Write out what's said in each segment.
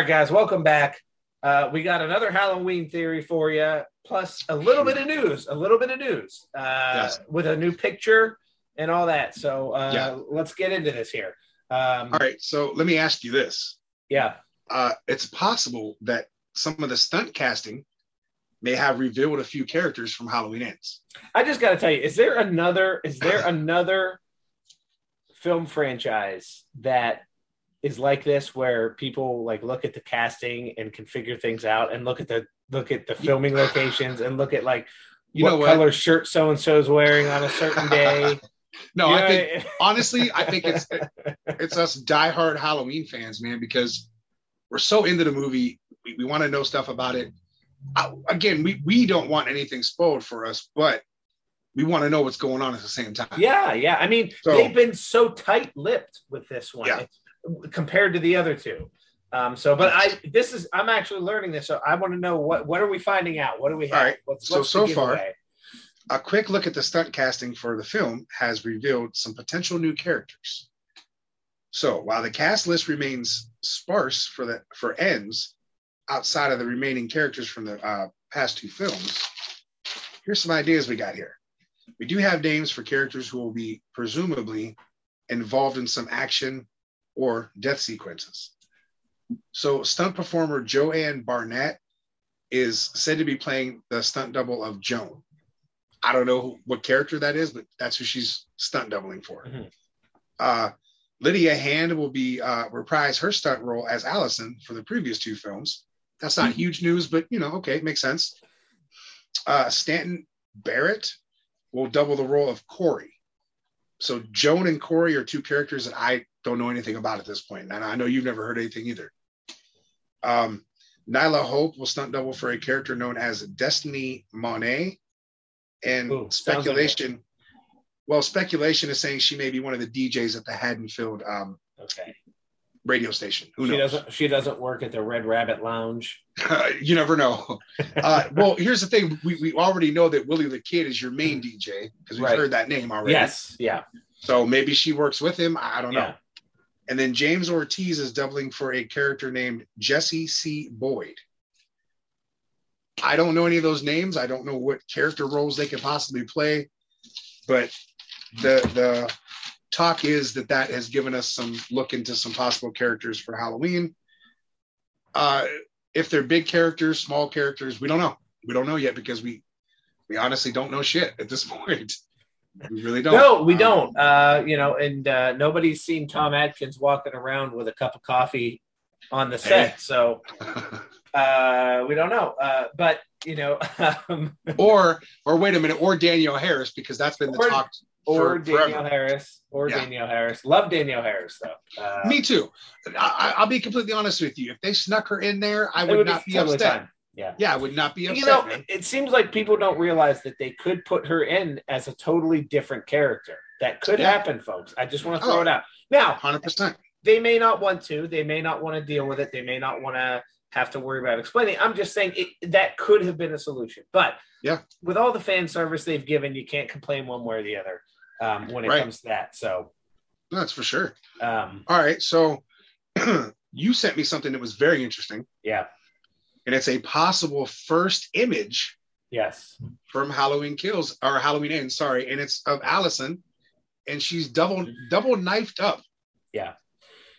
Right, guys, welcome back. Uh, we got another Halloween theory for you, plus a little bit of news, a little bit of news uh, Yes. with a new picture and all that. So uh, Yeah. let's get into this here. Um, All right, so let me ask you this: Yeah. uh, It's possible that some of the stunt casting may have revealed a few characters from Halloween Ends. I just got to tell you, is there another? Is there another film franchise that is like this, where people like look at the casting and can figure things out, and look at the look at the filming locations, and look at like You what know what? color shirt so and so is wearing on a certain day? No, You I think honestly, I think it's it's us diehard Halloween fans, man, because we're so into the movie. We, we want to know stuff about it. I, again, we we don't want anything spoiled for us, but we want to know what's going on at the same time. yeah, yeah. I mean, So- they've been so tight-lipped with this one Yeah. Compared to the other two. Um, so, but I this is I'm actually learning this, so I want to know what what are we finding out? What do we have? All right. What's, So, what's the so far- giveaway? A quick look at the stunt casting for the film has revealed some potential new characters. So while the cast list remains sparse for the for ends, outside of the remaining characters from the uh, past two films, here's some ideas we got here. We do have names for characters who will be presumably involved in some action or death sequences. So stunt performer Joanne Barnett is said to be playing the stunt double of Joan. I don't know who- what character that is, but that's who she's stunt doubling for. Mhm. Uh, Lydia Hand will be uh, reprise her stunt role as Allison for the previous two films. That's not huge news, but you know, okay, makes sense. Uh, Stanton Barrett will double the role of Corey. So Joan and Corey are two characters that I don't know anything about at this point, and I know you've never heard anything either. Um, Nyla Hope will stunt double for a character known as Destiny Monet. And Ooh, sounds like speculation, well, speculation is saying she may be one of the DJs at the Haddonfield um, Okay. radio station. Who she knows? doesn't. She doesn't work at the Red Rabbit Lounge. you never know. Uh, well, here's the thing: we, we already know that Willie the Kid is your main DJ because we've Right. heard that name already. Yes. Yeah. So maybe she works with him. I I don't know. And then James Ortiz is doubling for a character named Jesse C. Boyd. I don't know any of those names. I don't know what character roles they could possibly play, but the the talk is that that has given us some look into some possible characters for Halloween. Uh, if they're big characters, small characters, we don't know. We don't know yet because we we honestly don't know shit at this point. We really don't. No, we Um, don't. Uh, you know, and uh, nobody's seen Tom Atkins walking around with a cup of coffee on the set, Hey. so uh, we don't know. Uh, but you know, um, or or wait a minute, or Danielle Harris because that's been the Or- talk. or Danielle forever. Harris, or Yeah. Danielle Harris. Love Danielle Harris though. Uh, Me too. I, I- I'll be completely honest with you. If they snuck her in there, I it would, not be totally upset. fine. Yeah. Yeah, I would not be upset. you know, man. it, it seems like people don't realize that they could put her in as a totally different character. That could Yeah. happen, folks. I just want to throw Oh. it out. Now, hundred percent. they may not want to. They may not want to deal with it. They may not want to have to worry about explaining. I'm just saying it, that could have been a solution. But Yeah. with all the fan service they've given, you can't complain one way or the other um, when it Right. comes to that. So, That's for sure. um, All right, so you sent me something that was very interesting, yeah, and it's a possible first image yes, from Halloween Kills or Halloween Ends. Sorry, and it's of Allison, and she's double double knifed up. yeah.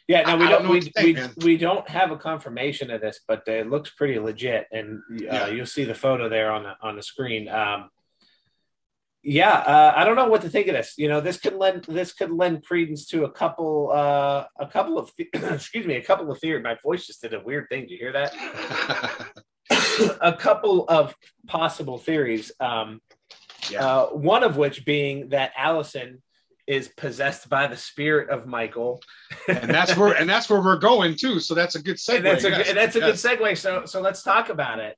Yeah, no, I- we I don't. don't know we, think, we, we don't have a confirmation of this, but it looks pretty legit, and uh, Yeah. you'll see the photo there on the on the screen. Um, yeah, uh, I don't know what to think of this. You know, this could lend this could lend credence to a couple uh, a couple of excuse me a couple of theories. My voice just did a weird thing. Did you hear that? a couple of possible theories. Um, Yeah. uh, one of which being that Allison is possessed by the spirit of Michael. and that's where and that's where we're going too. So that's a good segue. and that's a yes, good, that's a yes. good segue. So so let's talk about it.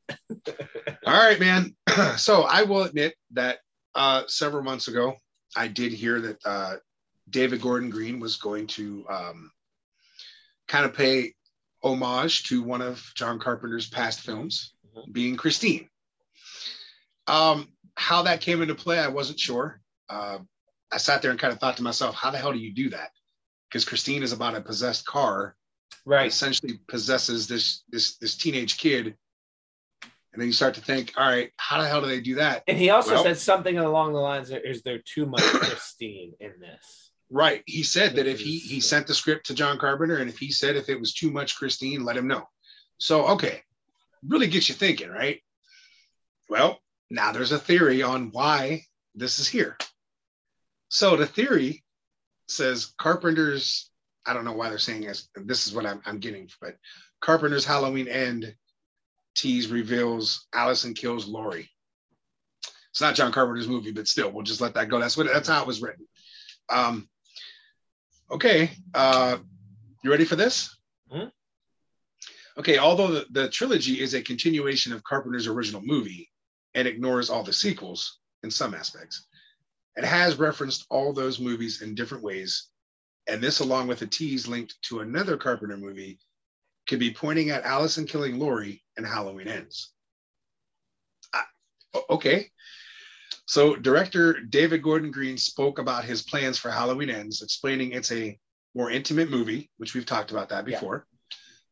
All right, man. so I will admit that uh, several months ago, I did hear that uh, David Gordon Green was going to um, kind of pay homage to one of John Carpenter's past films, being Christine. Um, how that came into play, I wasn't sure. Uh, I sat there and kind of thought to myself, how the hell do you do that? Because Christine is about a possessed car right. essentially possesses this this this teenage kid. And then you start to think, all right, how the hell do they do that? And he also Well- said something along the lines of, is there too much Christine in this? Right. He said that if he he sent the script to John Carpenter, and if he said if it was too much Christine, let him know. So okay, really gets you thinking, right? Well, now there's a theory on why this is here. So the theory says Carpenter's. I don't know why they're saying this. This is what I'm, I'm getting, but Carpenter's Halloween End tease reveals Allison kills Laurie. It's not John Carpenter's movie, but still, we'll just let that go. That's what that's how it was written. Um, okay, uh, you ready for this? Mhm. Okay, although the, the trilogy is a continuation of Carpenter's original movie and ignores all the sequels in some aspects, it has referenced all those movies in different ways. And this, along with a tease linked to another Carpenter movie, could be pointing at Allison killing Laurie and Halloween Ends. Ah, okay. So, director David Gordon Green spoke about his plans for Halloween Ends, explaining it's a more intimate movie, which we've talked about that Yeah. before,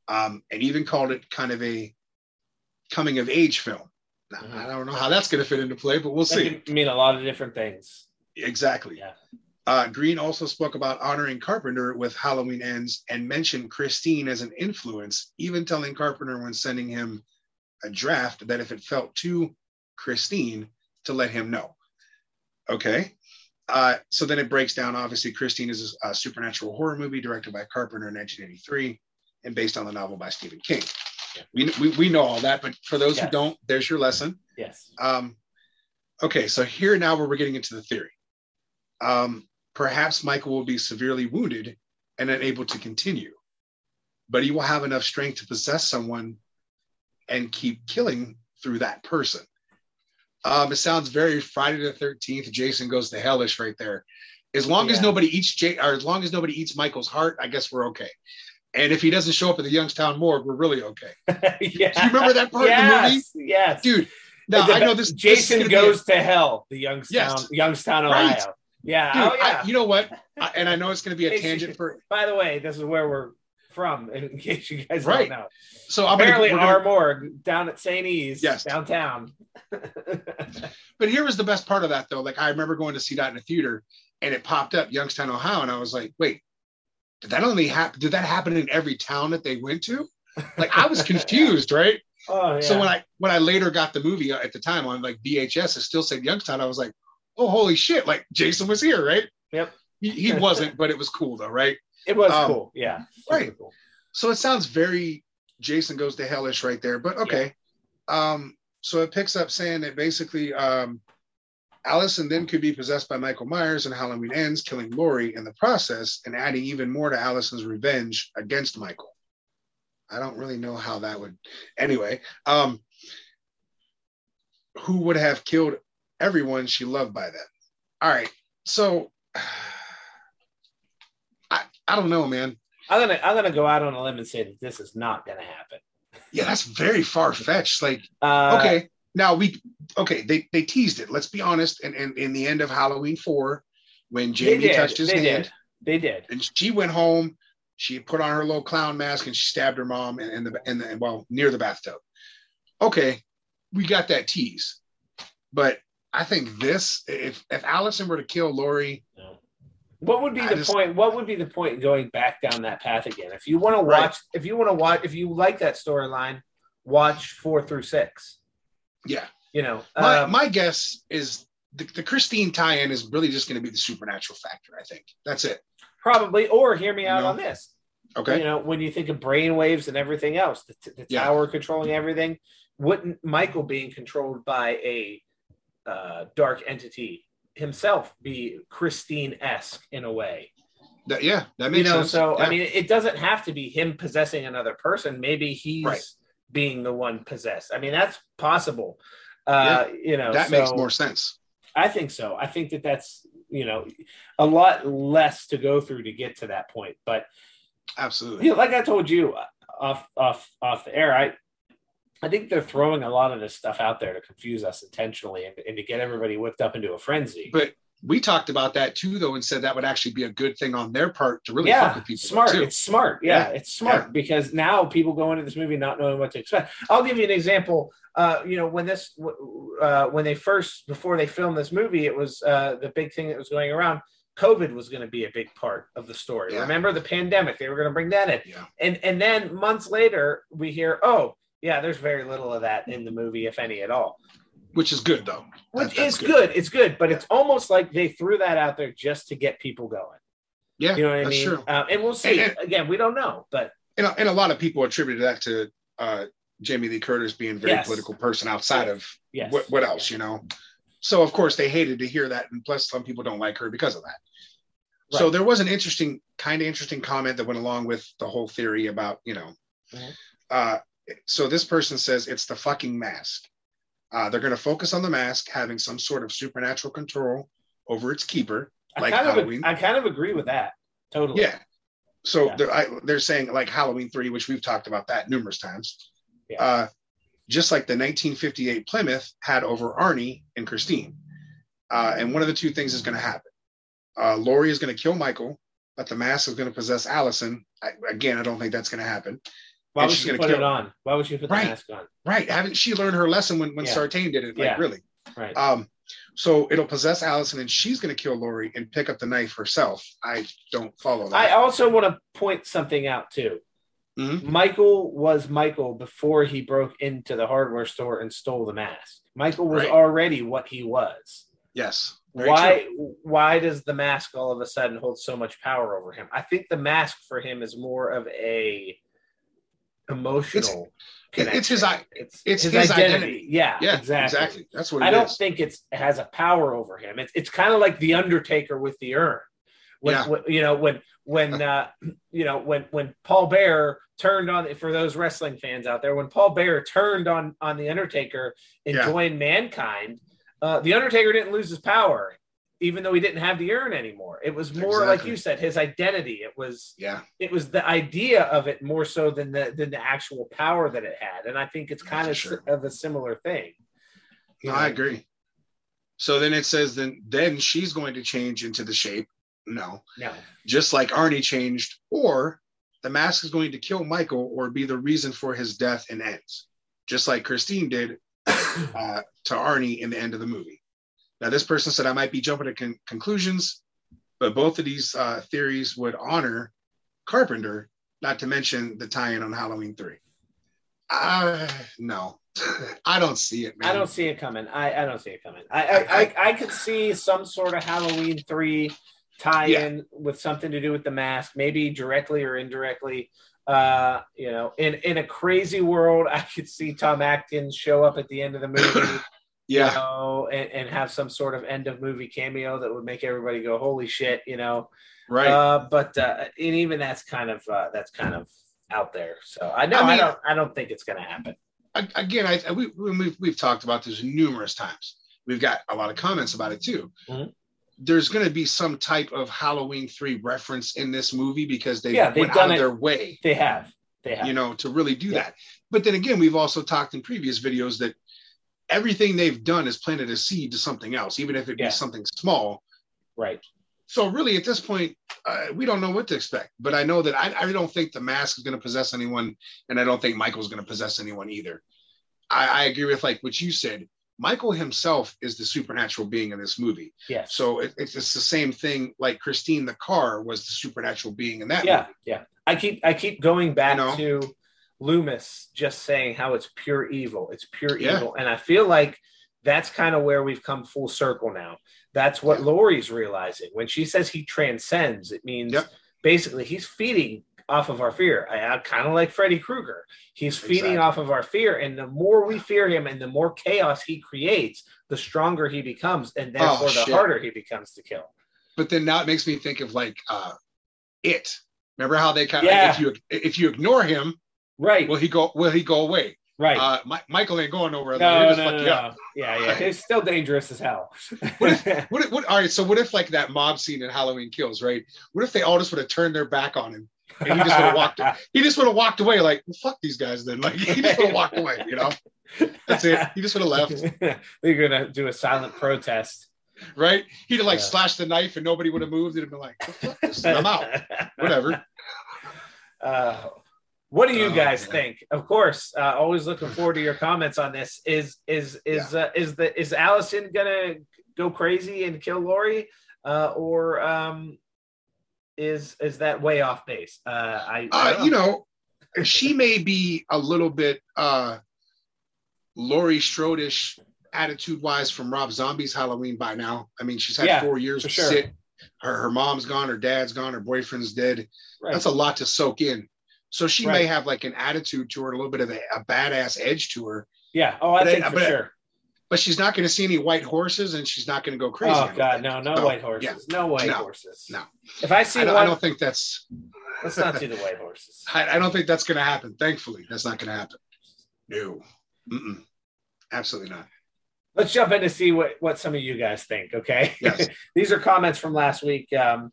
um, and even called it kind of a coming of age film. Now, Mhm. I don't know how that's going to fit into play, but we'll see. That can mean a lot of different things. Exactly. Yeah. Uh, Green also spoke about honoring Carpenter with Halloween Ends and mentioned Christine as an influence, even telling Carpenter when sending him a draft that if it felt too Christine, to let him know. Okay. Uh, so then it breaks down. Obviously, Christine is a supernatural horror movie directed by Carpenter in 1983 and based on the novel by Stephen King. Yeah. We, we, we know all that, but for those who don't, there's your lesson. Yes. Um, okay, so here now where we're getting into the theory. Um, perhaps Michael will be severely wounded and unable to continue, but he will have enough strength to possess someone and keep killing through that person. Um, it sounds very Friday the Thirteenth. Jason goes to hellish right there. As long as nobody eats Jay, or as long as nobody eats Michael's heart, I guess we're okay. And if he doesn't show up at the Youngstown morgue, we're really okay. yeah. Do you remember that part of the movie? yes, Yes. Dude, now The- I know this. this Jason gonna be a- goes to hell. The Youngstown, Yes. Youngstown, Right. Yeah. Dude, oh yeah. I, you know what? I, and I know it's going to be a tangent for. By the way, this is where we're from. In case you guys Right. don't know. So I'm gonna, Apparently, gonna- our morgue down at St. E's, Yes. downtown. But here was the best part of that, though. Like I remember going to see that in a theater, and it popped up Youngstown, Ohio, and I was like, "Wait, did that only happen? Did that happen in every town that they went to?" Like I was confused, right? oh yeah. So when I when I later got the movie uh, at the time on like VHS, it still said Youngstown. I was like, "Oh, holy shit!" Like Jason was here, right? Yep. He, he wasn't, but it was cool though, right? it was um, cool. Yeah. Right. Cool. So it sounds very Jason goes to hellish right there, but okay. Um, so it picks up saying that basically um, Allison then could be possessed by Michael Myers and Halloween ends, killing Laurie in the process and adding even more to Allison's revenge against Michael. I don't really know how that would. Anyway, um, who would have killed everyone she loved by then? All right. So I, I don't know, man. I'm gonna I'm gonna go out on a limb and say that this is not gonna happen. Yeah, that's very far fetched. Like, Uh, okay, now we okay, they they teased it. Let's be honest. And in, in the end of Halloween four, when Jamie did. touched his they hand did. They did. and she went home, she put on her little clown mask and she stabbed her mom in, in the in the well near the bathtub. Okay, we got that tease, but I think this if if Allison were to kill Laurie, No. What would be I the just- point? What would be the point going back down that path again? If you want to Right. watch, if you want to watch, if you like that storyline, watch four through six. yeah. You know, My um, my guess is the, the Christine tie-in is really just going to be the supernatural factor. I think that's it. probably. Or hear me out No. on this. Okay. You know, when you think of brainwaves and everything else, the, t- the Yeah. tower controlling everything, wouldn't Michael being controlled by a uh, dark entity himself be Christine esque in a way? That, yeah, that makes you know, sense. so Yeah. I mean, it doesn't have to be him possessing another person. Maybe he's Right. being the one possessed. I mean, that's possible. Uh, You know, that so makes more sense. I think so. I think that that's you know a lot less to go through to get to that point. But Absolutely. you know, like I told you off off off the air, I I think they're throwing a lot of this stuff out there to confuse us intentionally and, and to get everybody whipped up into a frenzy. But we talked about that too, though, and said that would actually be a good thing on their part to really yeah, fuck with people. smart. It's smart. Yeah, Yeah. it's smart because now people go into this movie not knowing what to expect. I'll give you an example. Uh, you know, when this, uh, when they first before they filmed this movie, it was uh, the big thing that was going around. COVID was going to be a big part of the story. Yeah. Remember the pandemic? They were going to bring that in, Yeah. and and then months later we hear, oh yeah, there's very little of that in the movie, if any at all. Which is good though. Which that's is good. It's good, but it's almost like they threw that out there just to get people going. Yeah, You know what I mean? Uh, and we'll see. And- Again, we don't know, but And, a- and a lot of people attributed that to uh, Jamie Lee Curtis being a very Yes. political person outside of yes. what, what else, you know? So of course they hated to hear that, and plus some people don't like her because of that. So there was an interesting, kind of interesting comment that went along with the whole theory about, you know, Mhm. uh, so this person says it's the fucking mask. Uh, they're going to focus on the mask having some sort of supernatural control over its keeper. I like kind of I kind of agree with that. Totally. Yeah. So Yeah. They're, I, they're saying like Halloween three, which we've talked about that numerous times. Yeah. Uh, just like the 1958 Plymouth had over Arnie and Christine. Uh, and one of the two things is going to happen. Uh, Laurie is going to kill Michael, but the mask is going to possess Allison. I, again, I don't think that's going to happen. Why would she put kill- it on? Why would she put the mask on? Right? Haven't she learned her lesson when when Yeah. Sartain did it? Like Yeah. really? Right. Um, so it'll possess Allison, and she's going to kill Laurie and pick up the knife herself. I don't follow that. I also want to point something out too. Mhm. Michael was Michael before he broke into the hardware store and stole the mask. Michael was Right. already what he was. yes. Why true. why does the mask all of a sudden hold so much power over him? I think the mask for him is more of a emotional It- it's his i- it's, it's his, his identity. identity. Yeah, Yeah, exactly. exactly. That's what it I don't is. think it's it has a power over him. It's it's kind of like the Undertaker with the urn. When, Yeah. when- you know when when uh, you know when when Paul Bearer turned on for those wrestling fans out there when Paul Bearer turned on on the Undertaker and Yeah. joined Mankind, uh, the Undertaker didn't lose his power, even though he didn't have the urn anymore. It was more like you said, his identity. It was Yeah. it was the idea of it more so than the than the actual power that it had, and I think it's kind of sure. of a similar thing. No, I agree. So then it says then then she's going to change into the shape. No, No. just like Arnie changed, or the mask is going to kill Michael or be the reason for his death and ends, just like Christine did uh, to Arnie in the end of the movie. Now, this person said I might be jumping to con- conclusions, but both of these uh, theories would honor Carpenter, not to mention the tie-in on Halloween three. Uh, no, I don't see it. Man. I don't see it coming. I, I don't see it coming. I I, I, I could see some sort of Halloween three tie-in with something to do with the mask, maybe directly or indirectly. Uh, you know, in in a crazy world, I could see Tom Atkins show up at the end of the movie, you Yeah, know, and, and have some sort of end of movie cameo that would make everybody go, "Holy shit!" You know. right. Uh, but uh, and even that's kind of uh, that's kind of out there. So I know I I, don't I don't think it's going to happen. Again, I, I- we, we- we've, we've talked about this numerous times. We've got a lot of comments about it too. Mhm. There's going to be some type of Halloween 3 reference in this movie because they Yeah, they've went done out of it. their way, They have. They have. you know, to really do Yeah. that. But then again, we've also talked in previous videos that everything they've done is planted a seed to something else, even if it Yeah. be something small. right. So really, at this point, uh, we don't know what to expect. But I know that I, I don't think the mask is going to possess anyone, and I don't think Michael's going to possess anyone either. I, I agree with like what you said. Michael himself is the supernatural being in this movie. Yes. So it, it's, it's the same thing. Like Christine the car was the supernatural being in that yeah, movie. yeah. I keep I keep going back You know? to Loomis just saying how it's pure evil. It's pure Yeah. evil, and I feel like that's kind of where we've come full circle now. That's what Yeah. Laurie's realizing when she says he transcends. It means Yep. basically he's feeding off of our fear. I, I kind of like Freddy Krueger. He's feeding Exactly. off of our fear, and the more we fear him, and the more chaos he creates, the stronger he becomes, and therefore the Oh, shit. harder he becomes to kill. But then now it makes me think of like uh, it. Remember how they kind of Yeah. if you if you ignore him, Right. will he go? Will he go away? right. Uh, Mi- Michael ain't going nowhere. No, no, no, no. Yeah, yeah. It's still dangerous as hell. What if, what, if- what, all right, so what if like that mob scene in Halloween Kills, right? What if they all just would have turned their back on him and he just would have walked? He just would have walked away, like well, fuck these guys. Then, like he just would have walked away. You know, that's it. He just would have left. They're gonna do a silent protest. right? He'd have like Yeah. slashed the knife and nobody would have moved. It'd have been like, "The fuck this? I'm out. Whatever. Uh, what do you Oh, guys man. think? Of course, uh, always looking forward to your comments on this. Is is is uh, is the is Allison gonna go crazy and kill Laurie, uh, or um, is is that way off base? Uh, I, I Uh, you know, she may be a little bit uh Laurie Strodish attitude wise from Rob Zombie's Halloween by now. I mean, she's had Yeah, four years to sure. sit. Her, her mom's gone, her dad's gone, her boyfriend's dead. right. That's a lot to soak in. So she Right. may have like an attitude to her, a little bit of a, a badass edge to her, yeah. Oh, I but I- think for but sure. but she's not going to see any white horses and she's not going to go crazy. Oh God, no, no So, white horses, yeah. no white No, horses. no. If I see I don't, one, I don't think that's let's not do the white horses. I, I don't think that's going to happen. Thankfully, that's not going to happen. No, Mm-mm. absolutely not. Let's jump in to see what what some of you guys think. Okay, Yes. these are comments from last week. Um,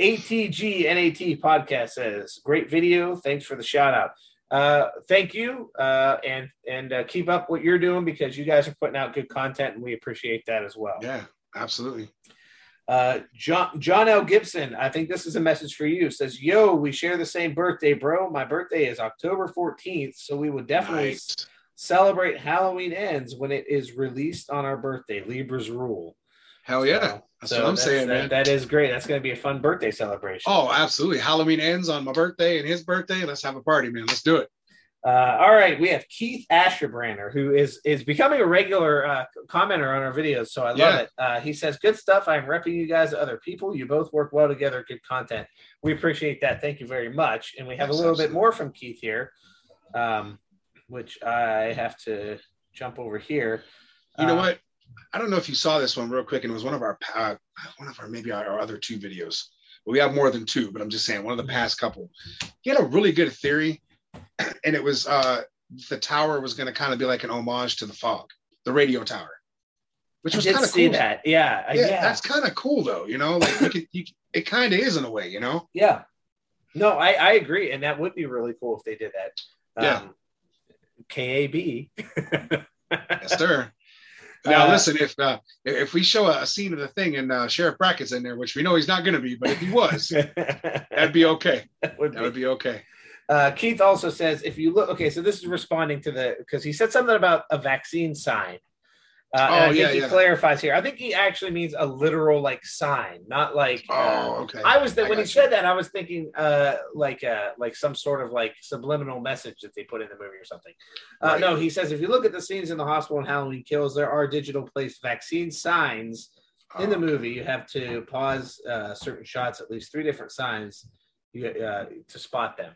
ATG NAT podcast says, "Great video. Thanks for the shout out. Uh, thank you, uh, and and uh, keep up what you're doing because you guys are putting out good content, and we appreciate that as well." Yeah, absolutely. Uh, John John L. Gibson, I think this is a message for you. Says, "Yo, we share the same birthday, bro. My birthday is October 14th, so we would definitely Nice. celebrate Halloween ends when it is released on our birthday. Libra's rule. Hell yeah. So- That's so what I'm that's- saying, that- man. That is great. That's going to be a fun birthday celebration. Oh, absolutely. Halloween ends on my birthday and his birthday. Let's have a party, man. Let's do it. Uh, all right, we have Keith Asherbrander, who is is becoming a regular uh, commenter on our videos, so I love Yeah. it. Uh, he says, "Good stuff. I'm repping you guys to other people. You both work well together. Good content. We appreciate that. Thank you very much." And we have Yes, a little bit more from Keith here, um, which I have to jump over here. You know Uh, what? I don't know if you saw this one real quick, and it was one of our uh, one of our maybe our, other two videos. Well, we have more than two, but I'm just saying one of the past couple. He had a really good theory, and it was uh the tower was going to kind of be like an homage to the fog, the radio tower, which was kind of cool. that. Yeah, Yeah, yeah, that's kind of cool though. You know, like you can, you, it kind of is in a way. You know, Yeah. No, I, I agree. And that would be really cool if they did that. Yeah. Um, KAB. yes, sir. Now Uh, listen, if uh, if we show a, scene of the thing and uh, Sheriff Brackett's in there, which we know he's not going to be, but if he was, that'd be okay. That would That would be. be okay. Uh, Keith also says if you look, okay, so this is responding to the because he said something about a vaccine sign. Uh, Oh, I think yeah, he yeah. clarifies here. I think he actually means a literal like sign, not like. uh, Oh, okay. I was I when he you. said that I was thinking uh like uh like some sort of like subliminal message that they put in the movie or something. Uh, Right. No, he says if you look at the scenes in the hospital in Halloween Kills, there are digital placed vaccine signs in the Oh, movie. You have to pause uh, certain shots, at least three different signs, you, uh, to spot them.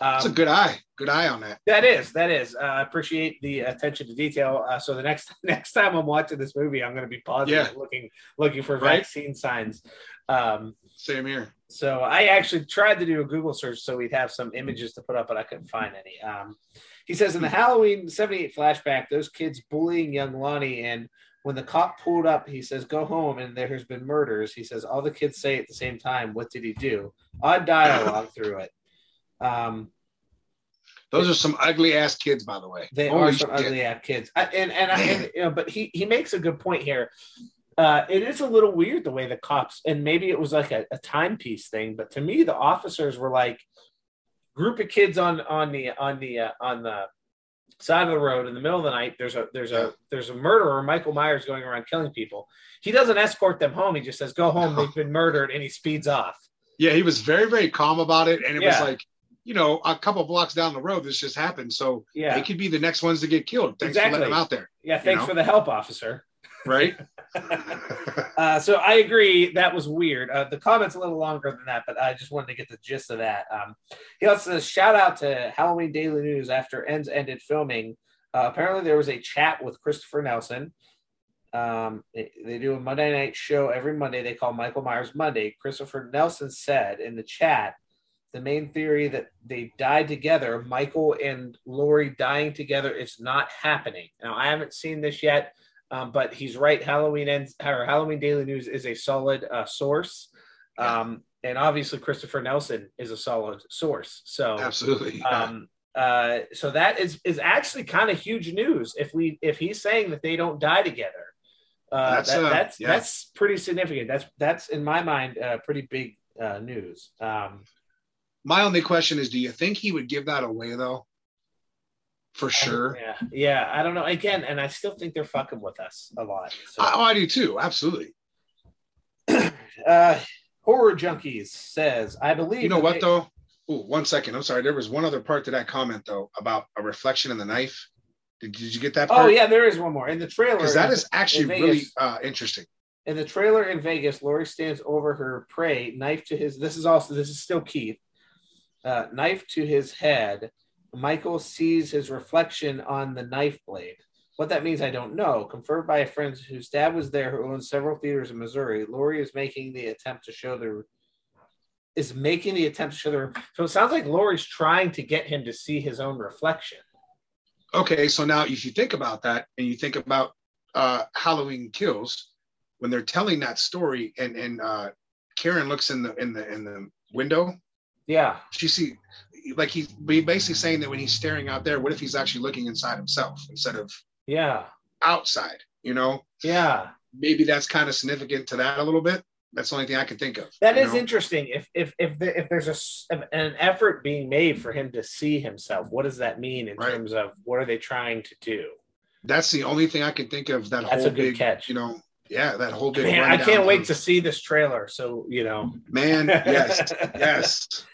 That's a Um, good eye. Good eye on that. that is that is. Uh, I appreciate the attention to detail. Uh, so the next next time I'm watching this movie, I'm going to be pausing, Yeah. looking looking for Right. vaccine signs. Um, Same here. so I actually tried to do a Google search so we'd have some images to put up, but I couldn't find any. Um, he says in the Halloween 78 flashback, those kids bullying young Lonnie, and when the cop pulled up, he says, Go home, and there has been murders. He says, All the kids say at the same time, What did he do? Odd dialogue through it. Um, Those are some ugly ass kids, by the way. they Holy are some shit. ugly ass kids. I, and and, I, and you know, but he he makes a good point here. Uh, it is a little weird the way the cops, and maybe it was like a, a timepiece thing, but to me, the officers were like group of kids on on the on the uh, on the side of the road in the middle of the night. There's a there's a there's a murderer, Michael Myers, going around killing people. He doesn't escort them home. He just says, "Go home. They've been murdered," and he speeds off. Yeah, he was very, very calm about it. And it was like, you know, a couple blocks down the road, this just happened. So Yeah, they could be the next ones to get killed. Thanks Exactly. for letting them out there. yeah. Thanks know? for the help, officer. Right? Uh, so I agree that was weird. Uh, the comment's a little longer than that, but I just wanted to get the gist of that. Um, he also says, shout out to Halloween Daily News after Ends ended filming. Uh, apparently, there was a chat with Christopher Nelson. Um, they, they do a Monday night show every Monday. They call Michael Myers Monday. Christopher Nelson said in the chat, the main theory that they died together, Michael and Laurie dying together, is not happening. Now, I haven't seen this yet. Um, but he's right. Halloween ends or Halloween Daily News is a solid uh, source, um, and obviously Christopher Nelson is a solid source. So, Absolutely. Yeah. um, uh, so that is is actually kind of huge news if we if he's saying that they don't die together. Uh, That's, that- uh, that's yeah. that's pretty significant. That's that's in my mind uh, pretty big uh, news. Um, My only question is, do you think he would give that away though? For sure. yeah, yeah. I don't know. Again, and I still think they're fucking with us a lot. So. I, oh, I do too. Absolutely. uh, horror junkies says, I believe You know what they- though? Ooh, one second. I'm sorry. There was one other part to that comment though about a reflection in the knife. Did, did you get that Part? Oh yeah, there is one more in the trailer. Because that is actually really uh, interesting. In the trailer in Vegas, Laurie stands over her prey, knife to his. This is also this is still Keith. Uh, knife to his head. Michael sees his reflection on the knife blade. What that means, I don't know. Confirmed by a friend whose dad was there, who owns several theaters in Missouri. Laurie is making the attempt to show the is making the attempt to show the. So it sounds like Laurie's trying to get him to see his own reflection. Okay, so now if you think about that and you think about uh, Halloween Kills, when they're telling that story and and uh, Karen looks in the in the in the window, Yeah, she see like he's basically saying that when he's staring out there, what if he's actually looking inside himself instead of yeah, outside? You know, yeah. maybe that's kind of significant to that a little bit. That's the only thing I can think of. That is know? interesting. If if if the, if there's a s- an effort being made for him to see himself, what does that mean in Right. terms of what are they trying to do? That's the only thing I can think of. That That's whole a good big, catch. you know, yeah, that whole big. Man, I can't wait of- to see this trailer. So you know, Man, yes, yes.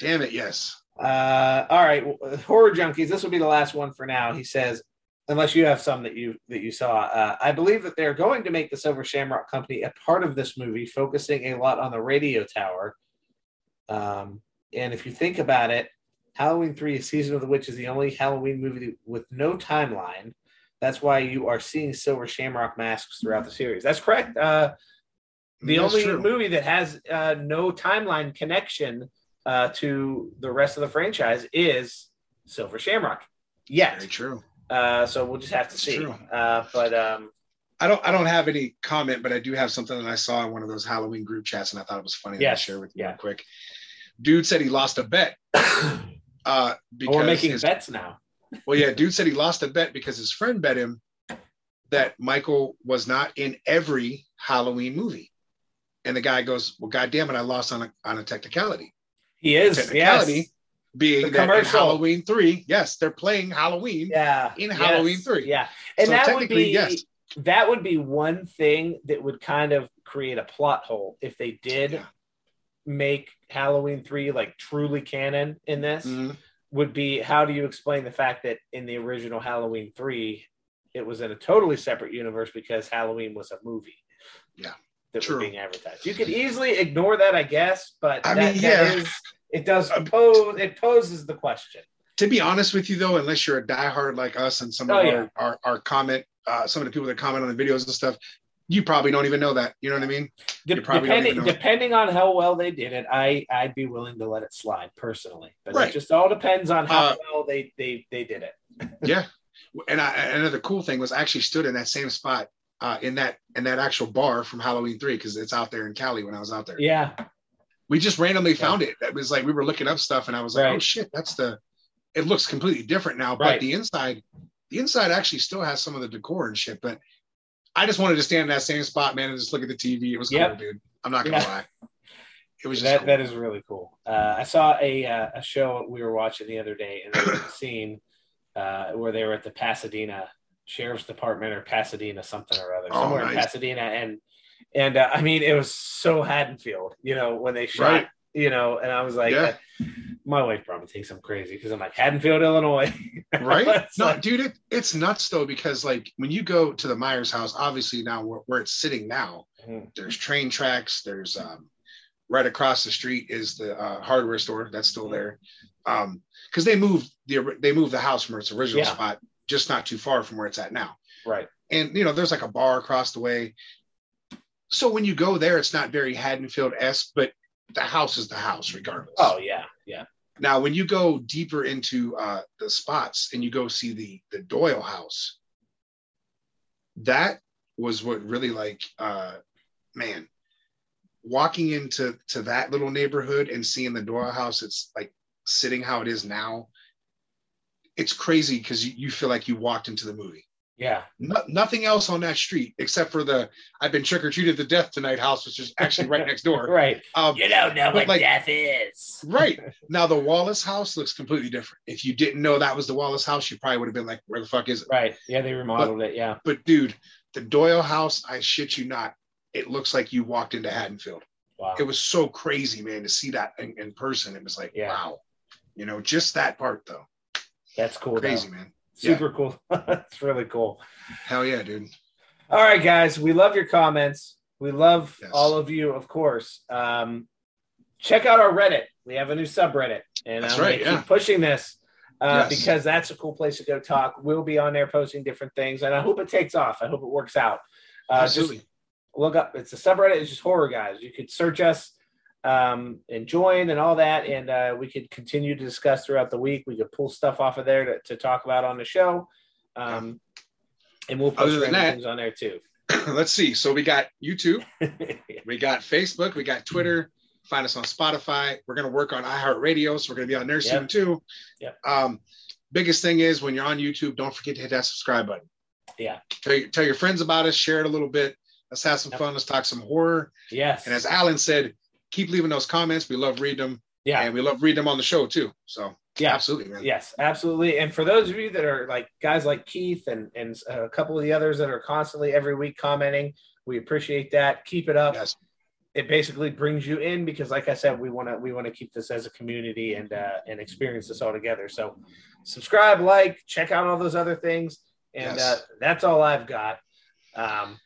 Damn it, yes. Uh, all right, horror junkies. This will be the last one for now. He says, unless you have some that you that you saw. Uh, I believe that they're going to make the Silver Shamrock Company a part of this movie, focusing a lot on the radio tower. Um, and if you think about it, Halloween Three: Season of the Witch is the only Halloween movie with no timeline. That's why you are seeing Silver Shamrock masks throughout the series. That's correct. Uh, the That's only true. movie that has uh, no timeline connection uh, to the rest of the franchise is Silver Shamrock. Yes, Very true. uh, so we'll just have to see. Uh, but um, I don't I don't have any comment, but I do have something that I saw in one of those Halloween group chats and I thought it was funny to share with you yeah. real quick. Dude said he lost a bet. Uh because we're making his- bets now. well, yeah, dude said he lost a bet because his friend bet him that Michael was not in every Halloween movie. And the guy goes, Well, god damn it, I lost on a on a technicality. He is. Technicality Yes. being The that commercial. Halloween three, yes, they're playing Halloween. Yeah. In yes, Halloween three. Yeah. And So that would be yes. that would be one thing that would kind of create a plot hole if they did Yeah. make Halloween three like truly canon in this. Mhm. would be how do you explain the fact that in the original Halloween 3 it was in a totally separate universe because Halloween was a movie. Yeah, That true. was being advertised. You could easily ignore that, I guess, but I that, mean, yeah. is- it does Um, pose it poses the question. to be honest with you though unless you're a diehard like us and some of Oh, our, yeah. our our comment uh some of the people that comment on the videos and stuff you probably don't even know that you know what i mean De- you probably don't depending depending on how well they did it, I I'd be willing to let it slide personally. But Right. it just all depends on how Uh, well they they they did it. yeah and I, another cool thing was I actually stood in that same spot uh in that in that actual bar from halloween 3 because it's out there in cali when i was out there Yeah. we just randomly found it it was like we were looking up stuff and i was like Right. oh shit that's the it looks completely different now but Right. the inside the inside actually still has some of the decor and shit but i just wanted to stand in that same spot man and just look at the tv it was cool dude i'm not gonna Yeah. lie it was that cool. that is really cool. Uh, I saw a uh, a show we were watching the other day, and there was a scene uh, where they were at the Pasadena Sheriff's Department or Pasadena something or other, Oh, somewhere in. Pasadena, and and uh, I mean it was so Haddonfield, you know, when they shot, Right. you know, and I was like, Yeah. my wife probably thinks I'm crazy because I'm like Haddonfield, Illinois, right no like- dude it, it's nuts though because like when you go to the myers house obviously now where, where it's sitting now Mhm. there's train tracks there's um right across the street is the uh, hardware store that's still there um because they moved the they moved the house from its original Yeah. spot just not too far from where it's at now right? and you know there's like a bar across the way so when you go there it's not very haddonfield-esque but the house is the house regardless Oh yeah, yeah, now, when you go deeper into uh, the spots and you go see the the Doyle house, that was what really like, uh, man, walking into to that little neighborhood and seeing the Doyle house, it's like sitting how it is now. It's crazy because you, you feel like you walked into the movie. Yeah. No, nothing else on that street except for the I've been trick or treated to death tonight house, which is actually right next door. Right. Um, You don't know But, what like- death is. right now, the Wallace house looks completely different. If you didn't know that was the Wallace house, you probably would have been like, "Where the fuck is it?" Right. Yeah, they remodeled it. Yeah. But dude, the Doyle house, I shit you not, it looks like you walked into Haddonfield. Wow. It was so crazy, man, to see that in, in person. It was like, Yeah. wow. You know, just that part though. That's cool. though. Crazy, man. Yeah. Super cool. It's really cool. Hell yeah, dude. All right, guys. We love your comments. We love Yes. all of you, of course. Um, check out our Reddit. We have a new subreddit, and That's I'm right, gonna yeah. keep pushing this uh, Yes. because that's a cool place to go talk. We'll be on there posting different things, and I hope it takes off. I hope it works out. Uh, just look up. It's a subreddit. It's just horror guys. You could search us um, and join and all that, and uh, we could continue to discuss throughout the week. We could pull stuff off of there to, to talk about on the show, um, and we'll post Other than that- things on there too. Let's see. So we got YouTube, we got Facebook, we got Twitter. Find us on Spotify. We're gonna work on iHeartRadio, so we're gonna be on there soon Yep. too. Yep. Um, biggest thing is when you're on YouTube, don't forget to hit that subscribe button. Yeah. Tell, your- tell your friends about us, share it a little bit. Let's have some Yep. fun. Let's talk some horror. yes. And as Allen said, keep leaving those comments. We love reading them. yeah. And we love reading them on the show too. So Yeah. absolutely, man. Yes, absolutely. And for those of you that are like guys like Keith and and a couple of the others that are constantly every week commenting, we appreciate that. Keep it up. Yes. It basically brings you in because, like I said, we want to we want to keep this as a community and uh, and experience this all together. So, subscribe, like, check out all those other things, and Yes. uh, that's all I've got. Um,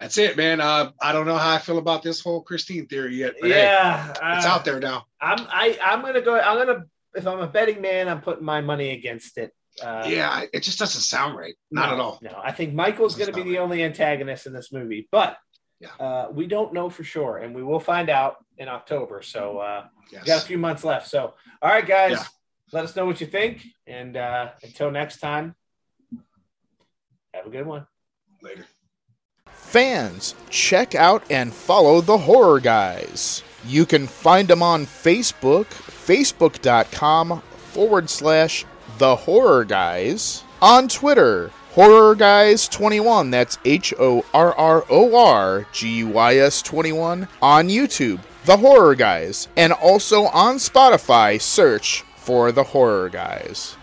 That's it, man. Uh, I don't know how I feel about this whole Christine theory yet, but hey, yeah, it's uh, out there now. I'm I I'm gonna go. I'm gonna if I'm a betting man, I'm putting my money against it. Uh, yeah, it just doesn't sound right. Not No, at all. No, I think Michael's going to be the right. only antagonist in this movie, but Yeah. uh, we don't know for sure, and we will find out in October. So uh, Yes. got a few months left. So, all right, guys, Yeah. let us know what you think, and uh, until next time, have a good one. Later. Fans, check out and follow the Horror Guys. You can find them on Facebook, facebook.com forward slash the Horror Guys. On Twitter, Horror Guys 21, that's H O R R O R G U Y S 21. On YouTube, The Horror Guys. And also on Spotify, search for The Horror Guys.